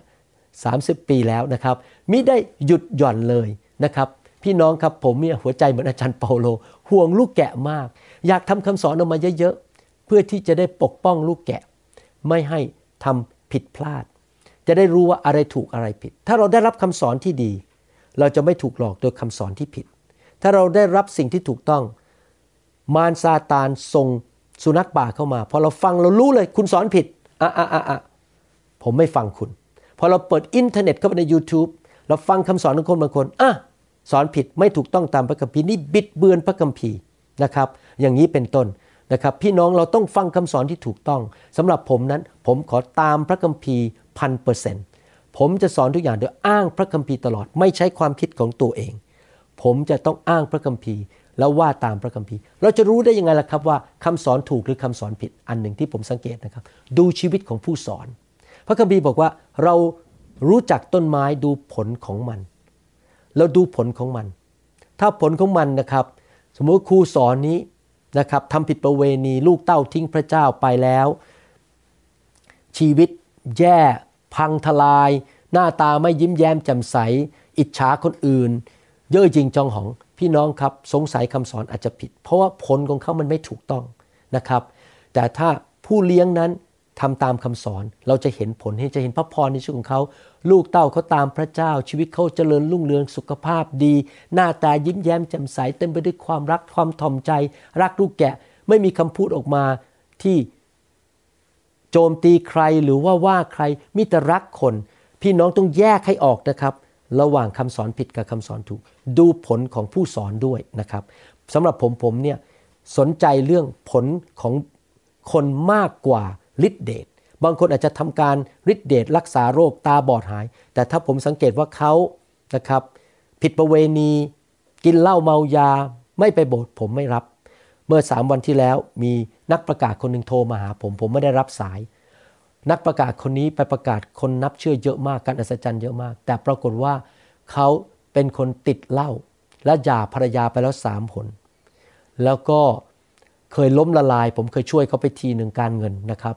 30 ปีแล้วนะครับมิได้หยุดหย่อนเลยนะครับ พี่น้องครับผมเนี่ยหัวใจเหมือนอาจารย์เปาโล ห่วงลูกแกะมาก อยากทำคำสอนออกมาเยอะๆ เพื่อที่จะได้ปกป้องลูกแกะ ไม่ให้ทำผิดพลาด จะได้รู้ว่าอะไรถูกอะไรผิด ถ้าเราได้รับคำสอนที่ดี เราจะไม่ถูกหลอกโดยคำสอนที่ผิด ถ้าเราได้รับสิ่งที่ถูกต้อง มารซาตานส่งสุนัขป่าเข้ามาพอเราฟังเรารู้เลยคุณสอนผิดอะอะอะอะผมไม่ฟังคุณ พอเราเปิดอินเทอร์เน็ตเข้าไปใน YouTube เราฟังคำสอนของคนบางคนอะ สอนผิดไม่ถูกต้องตามพระคัมภีร์นี่บิดเบือนพระคัมภีร์นะครับ อย่างนี้เป็นต้นนะครับ พี่น้องเราต้องฟังคำสอนที่ถูกต้องสำหรับผมนั้นผมขอตามพระคัมภีร์พันเปอร์เซ็นต์ผมจะสอนทุกอย่างโดยอ้างพระคัมภีร์ตลอดไม่ใช้ความคิดของตัวเอง ผมจะต้องอ้างพระคัมภีร์ แล้วว่าตามพระคัมภีร์ เราจะรู้ได้ยังไงล่ะครับว่าคำสอนถูกหรือคำสอนผิดอันหนึ่งที่ผมสังเกตนะครับ ดูชีวิตของผู้สอน พระคัมภีร์บอกว่าเรารู้จักต้นไม้ดูผลของมัน เราดูผลของมัน ถ้าผลของมันนะครับ สมมติครูสอนนี้นะครับทำผิดประเวณีลูกเต้าทิ้งพระเจ้าไปแล้ว ชีวิตแย่พังทลาย หน้าตาไม่ยิ้มแย้มแจ่มใส อิจฉาคนอื่น เย่อหยิ่งจองหองพี่น้องครับสงสัยคำสอนอาจจะผิด เพราะว่าผลของเขามันไม่ถูกต้องนะครับ แต่ถ้าผู้เลี้ยงนั้น ทำตามคำสอนเราจะเห็นผลให้จะเห็นพระพรในชีวิตของเขา ลูกเต้าเขาตามพระเจ้า ชีวิตเขาเจริญรุ่งเรืองสุขภาพดี หน้าตายิ้มแย้มแจ่มใสเต็มไปด้วยความรักความถ่อมใจ รักลูกแกะไม่มีคำพูดออกมาที่โจมตีใครหรือว่าว่าใครมีแต่รักคน พี่น้องต้องแยกให้ออกนะครับ ระหว่างคำสอนผิดกับคำสอนถูก ดูผลของผู้สอนด้วยนะครับสำหรับผมผมเนี่ยสนใจเรื่องผลของคนมากกว่า ฤทธิเดชบางคนอาจจะทำการฤทธิเดชรักษาโรคตาบอดหาย แต่ถ้าผมสังเกตว่าเขานะครับ ผิดประเวณีกินเหล้าเมายาไม่ไปโบสถ์ผมไม่รับ เมื่อสามวันที่แล้วมีนักประกาศคนหนึ่งโทรมาหาผมผมไม่ได้รับสาย นักประกาศคนนี้ไปประกาศคนนับเชื่อเยอะมากการอัศจรรย์เยอะมาก แต่ปรากฏว่าเขาเป็นคนติดเหล้าและหย่าภรรยาไปแล้วสามคนแล้วก็เคยล้มละลาย ผมเคยช่วยเขาไปทีหนึ่งการเงินนะครับ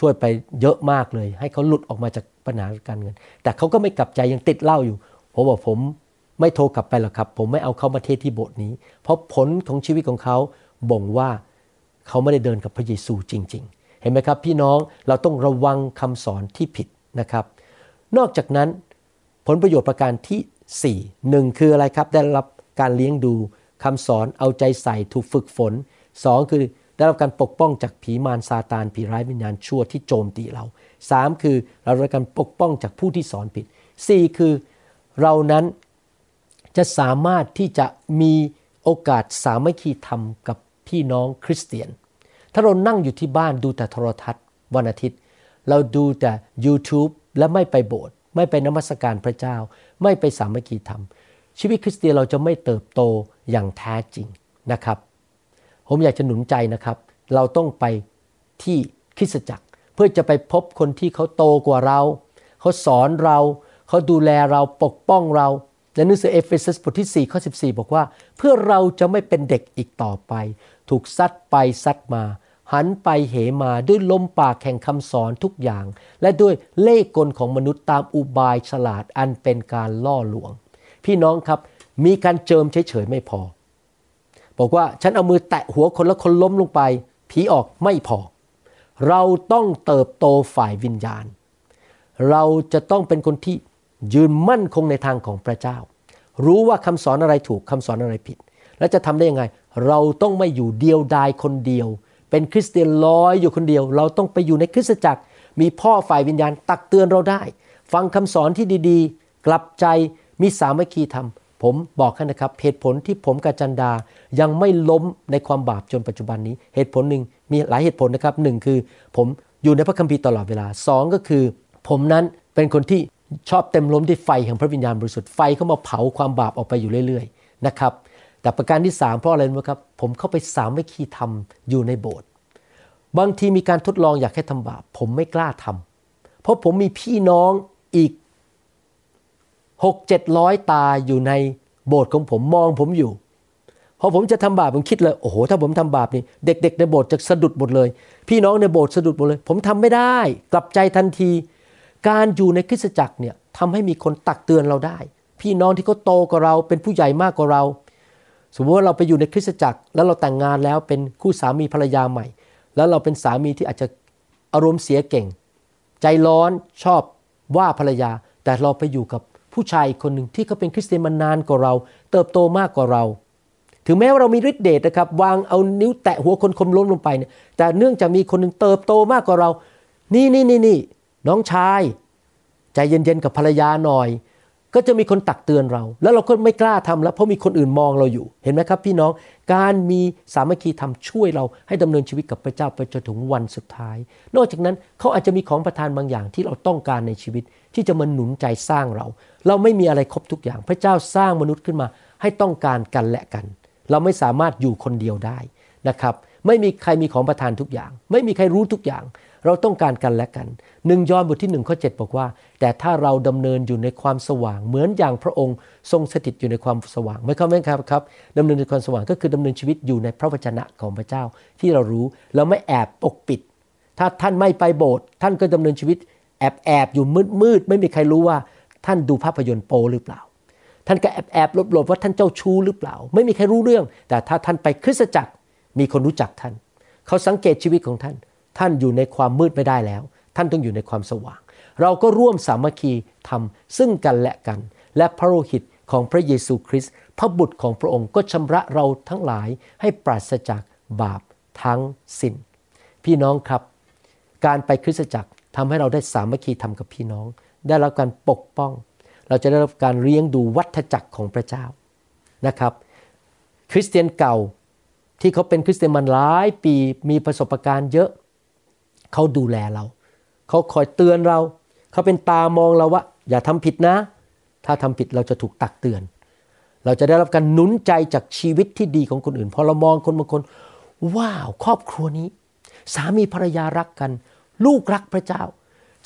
ช่วยไปเยอะมากเลย ให้เขาหลุดออกมาจากปัญหาการเงิน แต่เขาก็ไม่กลับใจยังติดเหล้าอยู่ผมบอกผมไม่โทรกลับไปหรอกครับ ผมไม่เอาเขามาเทศที่โบสถ์นี้ เพราะผลของชีวิตของเขาบ่งว่าเขาไม่ได้เดินกับพระเยซูจริง ๆ เห็นไหมครับ พี่น้องเราต้องระวังคำสอนที่ผิดนะครับ นอกจากนั้นผลประโยชน์ประการที่4หนึ่งคืออะไรครับ ได้รับการเลี้ยงดูคำสอนเอาใจใส่ถูกฝึกฝนสองคือ ได้รับการปกป้องจากผีมารซาตานผีร้ายวิญญาณชั่วที่โจมตีเราสามคือเราได้รับการปกป้องจากผู้ที่สอนผิดสี่คือเรานั้นจะสามารถที่จะมีโอกาสสามัคคีธรรมกับพี่น้องคริสเตียน ถ้าเรานั่งอยู่ที่บ้านดูแต่โทรทัศน์วันอาทิตย์ เราดูแต่ YouTube และไม่ไปโบสถ์ไม่ไปนมัสการพระเจ้า ไม่ไปสามัคคีธรรม ชีวิตคริสเตียนเราจะไม่เติบโตอย่างแท้จริงนะครับ ผมอยากจะหนุนใจนะครับ เราต้องไปที่คริสตจักร เพื่อจะไปพบคนที่เขาโตกว่าเรา เขาสอนเรา เขาดูแลเราปกป้องเราในหนังสือเอเฟซัสบทที่4ข้อ14 บอกว่า เพื่อเราจะไม่เป็นเด็กอีกต่อไป ถูกซัดไปซัดมา หันไปเหมาด้วยลมปากแห่งคำสอนทุกอย่าง และด้วยเล่ห์กลของมนุษย์ตามอุบายฉลาดอันเป็นการล่อลวง พี่น้องครับมีการเจิมเฉยๆไม่พอ บอกว่าฉันเอามือแตะหัวคนแล้วคนล้มลงไป ผีออกไม่พอ เราต้องเติบโตฝ่ายวิญญาณ เราจะต้องเป็นคนที่ยืนมั่นคงในทางของพระเจ้า รู้ว่าคำสอนอะไรถูกคำสอนอะไรผิด และจะทำได้ยังไง เราต้องไม่อยู่เดียวดายคนเดียว เป็นคริสเตียนลอยอยู่คนเดียว เราต้องไปอยู่ในคริสตจักร มีพ่อฝ่ายวิญญาณตักเตือนเราได้ ฟังคำสอนที่ดีๆ กลับใจมีสามัคคีธรรม ผมบอกให้นะครับเหตุผลที่ผมกับจันดายังไม่ล้มในความบาปจนปัจจุบันนี้ เหตุผลหนึ่งมีหลายเหตุผลนะครับหนึ่งคือ ผมอยู่ในพระคัมภีร์ตลอดเวลาสองก็คือ ผมนั้นเป็นคนที่ชอบเต็มล้มด้วยไฟแห่งพระวิญญาณบริสุทธิ์ไฟเข้ามาเผาความบาปออกไปอยู่เรื่อยๆนะครับแต่ประการที่สามเพราะอะไรรู้ครับ ผมเข้าไปสามัคคีธรรมอยู่ในโบสถ์บางทีมีการทดลองอยากให้ทำบาป ผมไม่กล้าทำเพราะผมมีพี่น้องอีก หกเจ็ดร้อยตาอยู่ในโบสถ์ของผมมองผมอยู่ พอผมจะทำบาปผมคิดเลยโอ้โหถ้าผมทำบาปนี่เด็ก ๆ ในโบสถ์จะสะดุดหมดเลย พี่น้องในโบสถ์สะดุดหมดเลย ผมทำไม่ได้ กลับใจทันที การอยู่ในคริสตจักรเนี่ยทำให้มีคนตักเตือนเราได้ พี่น้องที่เขาโตกว่าเราเป็นผู้ใหญ่มากกว่าเรา สมมติว่าเราไปอยู่ในคริสตจักร แล้วเราแต่งงานแล้วเป็นคู่สามีภรรยาใหม่ แล้วเราเป็นสามีที่อาจจะอารมณ์เสียเก่ง ใจร้อนชอบว่าภรรยา แต่เราไปอยู่กับ ผู้ชายคนหนึ่งที่เขาเป็นคริสเตียนมานานกว่าเรา เติบโตมากกว่าเรา ถึงแม้ว่าเรามีฤทธิ์เดชนะครับ วางเอานิ้วแตะหัวคนคมล้มลงไปเนี่ยแต่เนื่องจากมีคนหนึ่งเติบโตมากกว่าเรา นี่นี่นี่นี่น้องชาย ใจเย็นๆกับภรรยาหน่อย ก็จะมีคนตักเตือนเรา แล้วเราก็ไม่กล้าทำแล้ว เพราะมีคนอื่นมองเราอยู่ เห็นไหมครับพี่น้อง การมีสามัคคีธรรมช่วยเราให้ดำเนินชีวิตกับพระเจ้าไปจนถึงวันสุดท้าย นอกจากนั้นเขาอาจจะมีของประทานบางอย่างที่เราต้องการในชีวิต ที่จะมาหนุนใจสร้างเรา เราไม่มีอะไรครบทุกอย่าง พระเจ้าสร้างมนุษย์ขึ้นมา ให้ต้องการกันและกัน เราไม่สามารถอยู่คนเดียวได้นะครับ ไม่มีใครมีของประทานทุกอย่าง ไม่มีใครรู้ทุกอย่าง เราต้องการกันและกันหนึ่งยอห์นบทที่หนึ่งข้อเบอกว่า แต่ถ้าเราดำเนินอยู่ในความสว่าง เหมือนอย่างพระองค์ทรงสถิตอยู่ในความสว่างไม่เข้าไหมครับครับดำเนินในความสว่างก็คือดำเนินชีวิตอยู่ในพระวจนะของพระเจ้า ที่เรารู้เราไม่แอบปกปิด ถ้าท่านไม่ไปโบสถ์ท่านก็ดำเนินชีวิตแอบแอบอยู่มืดมืดไม่มีใครรู้ว่า ท่านดูภาพยนตร์โปหรือเปล่า ท่านก็แอบแอบหลบๆว่าท่านเจ้าชู้หรือเปล่า ไม่มีใครรู้เรื่อง แต่ถ้าท่านไปคริสตจักรมีคนรู้จักท่าน เขาสังเกตชีวิตของท่าน ท่านอยู่ในความมืดไม่ได้แล้ว ท่านต้องอยู่ในความสว่าง เราก็ร่วมสามัคคีทำซึ่งกันและกัน และพระโลหิตของพระเยซูคริสต์พระบุตรของพระองค์ก็ชำระเราทั้งหลายให้ปราศจากบาปทั้งสิ้น พี่น้องครับ การไปคริสตจักรทำให้เราได้สามัคคีทำกับพี่น้อง ได้รับการปกป้อง เราจะได้รับการเลี้ยงดูวัฏจักรของพระเจ้านะครับ คริสเตียนเก่าที่เขาเป็นคริสเตียนมาหลายปีมีประสบการณ์เยอะ เขาดูแลเรา เขาคอยเตือนเรา เขาเป็นตามองเราว่า อย่าทำผิดนะ ถ้าทำผิดเราจะถูกตักเตือน เราจะได้รับการหนุนใจจากชีวิตที่ดีของคนอื่น พอเรามองคนบางคน ว้าว ครอบครัวนี้ สามีภรรยารักกัน ลูกรักพระเจ้า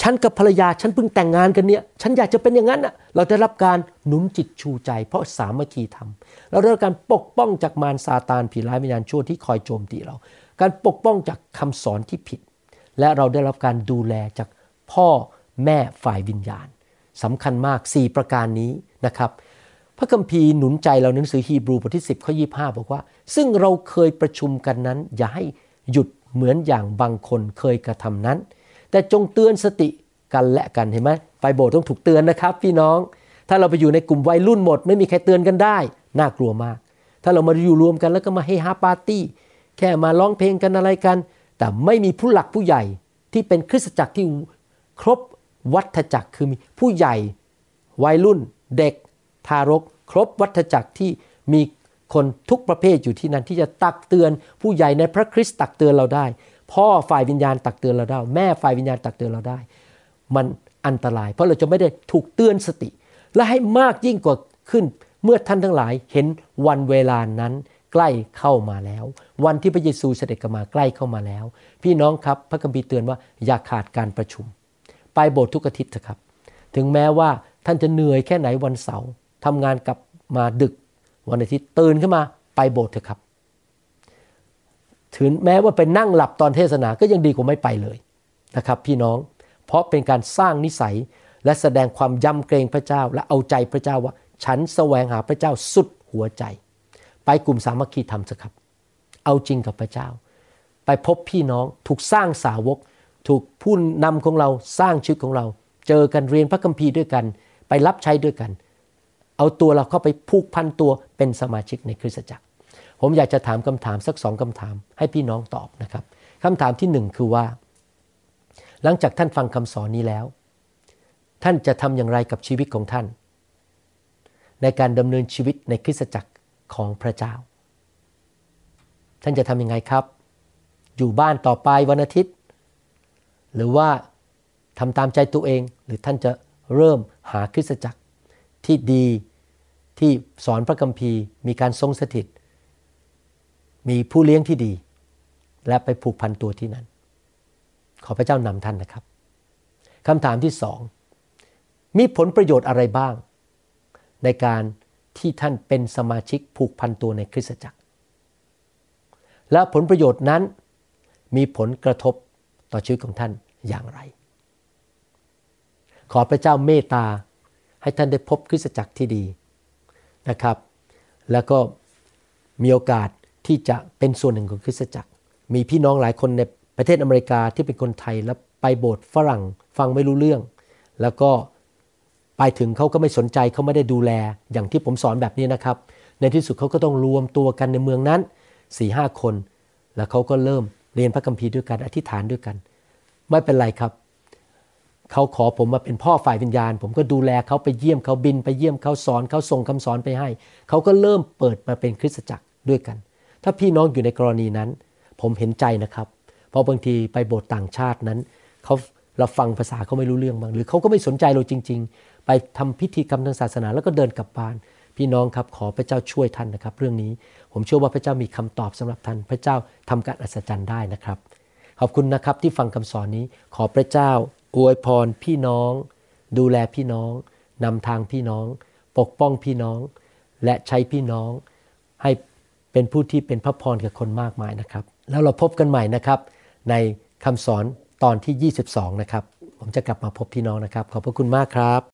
ฉันกับภรรยาฉันเพิ่งแต่งงานกันเนี่ย ฉันอยากจะเป็นอย่างนั้นอะ เราได้รับการหนุนจิตชูใจ เพราะสามัคคีธรรม เราได้รับการปกป้องจากมารซาตานผีร้ายวิญญาณชั่วที่คอยโจมตีเรา การปกป้องจากคำสอนที่ผิด และเราได้รับการดูแลจากพ่อแม่ฝ่ายวิญญาณสำคัญมาก 4 ประการนี้นะครับ พระคัมภีร์หนุนใจเราหนังสือฮีบรูบทที่ 10ข้อ25 บอกว่า ซึ่งเราเคยประชุมกันนั้น อย่าให้หยุดเหมือนอย่างบางคนเคยกระทำนั้น แต่จงเตือนสติกันและกันเห็นไหมไปโบสถ์ต้องถูกเตือนนะครับ พี่น้อง ถ้าเราไปอยู่ในกลุ่มวัยรุ่นหมด ไม่มีใครเตือนกันได้ น่ากลัวมาก ถ้าเรามาอยู่รวมกันแล้วก็มาให้ฮาปาร์ตี้แค่มาร้องเพลงกันอะไรกัน แต่ไม่มีผู้หลักผู้ใหญ่ที่เป็นคริสตจักรที่ครบวัฏจักรคือมีผู้ใหญ่วัยรุ่นเด็กทารก ครบวัฏจักรที่มีคนทุกประเภทอยู่ที่นั่นที่จะตักเตือนผู้ใหญ่ในพระคริสต์ตักเตือนเราได้ พ่อฝ่ายวิญญาณตักเตือนเราได้ แม่ฝ่ายวิญญาณตักเตือนเราได้ มันอันตราย เพราะเราจะไม่ได้ถูกเตือนสติ และให้มากยิ่งกว่าขึ้นเมื่อท่านทั้งหลายเห็นวันเวลานั้นใกล้เข้ามาแล้ว วันที่พระเยซูเสด็จกลับมาใกล้เข้ามาแล้ว พี่น้องครับพระคัมภีร์เตือนว่าอย่าขาดการประชุม ไปโบสถ์ทุกอาทิตย์นะครับ ถึงแม้ว่าท่านจะเหนื่อยแค่ไหนวันเสาร์ทำงานกลับมาดึก วันอาทิตย์ตื่นขึ้นมาไปโบสถ์เถอะครับ ถึงแม้ว่าไปนั่งหลับตอนเทศนาก็ยังดีกว่าไม่ไปเลยนะครับ พี่น้องเพราะเป็นการสร้างนิสัยและแสดงความยำเกรงพระเจ้าและเอาใจพระเจ้าว่า ฉันแสวงหาพระเจ้าสุดหัวใจ ไปกลุ่มสามัคคีธรรมสักครับ เอาจริงกับพระเจ้า ไปพบพี่น้องถูกสร้างสาวก ถูกผู้นำของเราสร้างชีวิตของเรา เจอกันเรียนพระคัมภีร์ด้วยกัน ไปรับใช้ด้วยกัน เอาตัวเราเข้าไปผูกพันตัวเป็นสมาชิกในคริสตจักร ผมอยากจะถามคำถามสักสองคำถามให้พี่น้องตอบนะครับคำถามที่หนึ่งคือว่า หลังจากท่านฟังคำสอนนี้แล้ว ท่านจะทำอย่างไรกับชีวิตของท่าน ในการดำเนินชีวิตในคริสตจักรของพระเจ้า ท่านจะทำยังไงครับ อยู่บ้านต่อไปวันอาทิตย์ หรือว่าทำตามใจตัวเอง หรือท่านจะเริ่มหาคริสตจักรที่ดีที่สอนพระคัมภีร์ มีการทรงสถิต มีผู้เลี้ยงที่ดี และไปผูกพันตัวที่นั้น ขอพระเจ้านำท่านนะครับคำถามที่สองมีผลประโยชน์อะไรบ้าง ในการที่ท่านเป็นสมาชิกผูกพันตัวในคริสตจักร และผลประโยชน์นั้น มีผลกระทบต่อชีวิตของท่านอย่างไร ขอพระเจ้าเมตตาให้ท่านได้พบคริสตจักรที่ดีนะครับ แล้วก็มีโอกาสที่จะเป็นส่วนหนึ่งของคริสตจักร มีพี่น้องหลายคนในประเทศอเมริกาที่เป็นคนไทยแล้วไปโบสถ์ฝรั่งฟังไม่รู้เรื่อง แล้วก็ไปถึงเขาก็ไม่สนใจเขาไม่ได้ดูแล อย่างที่ผมสอนแบบนี้นะครับ ในที่สุดเขาก็ต้องรวมตัวกันในเมืองนั้น สี่ห้าคน แล้วเขาก็เริ่มเรียนพระคัมภีร์ด้วยกันอธิษฐานด้วยกัน ไม่เป็นไรครับ เขาขอผมมาเป็นพ่อฝ่ายวิญญาณ ผมก็ดูแลเขาไปเยี่ยมเขาบินไปเยี่ยมเขาสอนเขาส่งคำสอนไปให้ เขาก็เริ่มเปิดมาเป็นคริสตจักรด้วยกัน ถ้าพี่น้องอยู่ในกรณีนั้น ผมเห็นใจนะครับ เพราะบางทีไปโบสถ์ต่างชาตินั้นเขาเราฟังภาษาเขาไม่รู้เรื่องบาง หรือเขาก็ไม่สนใจเราจริง ๆ ไปทำพิธีกรรมทางศาสนาแล้วก็เดินกลับบ้าน พี่น้องครับขอพระเจ้าช่วยท่านนะครับ เรื่องนี้ผมเชื่อว่าพระเจ้ามีคำตอบสำหรับท่าน พระเจ้าทำการอัศจรรย์ได้นะครับ ขอบคุณนะครับที่ฟังคำสอนนี้ขอพระเจ้าอวยพรพี่น้อง ดูแลพี่น้องนำทางพี่น้อง ปกป้องพี่น้อง และใช้พี่น้อง ให้เป็นผู้ที่เป็นพระพรกับคนมากมายนะครับ แล้วเราพบกันใหม่นะครับ ในคำสอนตอนที่ 22 นะครับ ผมจะกลับมาพบพี่น้องนะครับ ขอบพระคุณมากครับ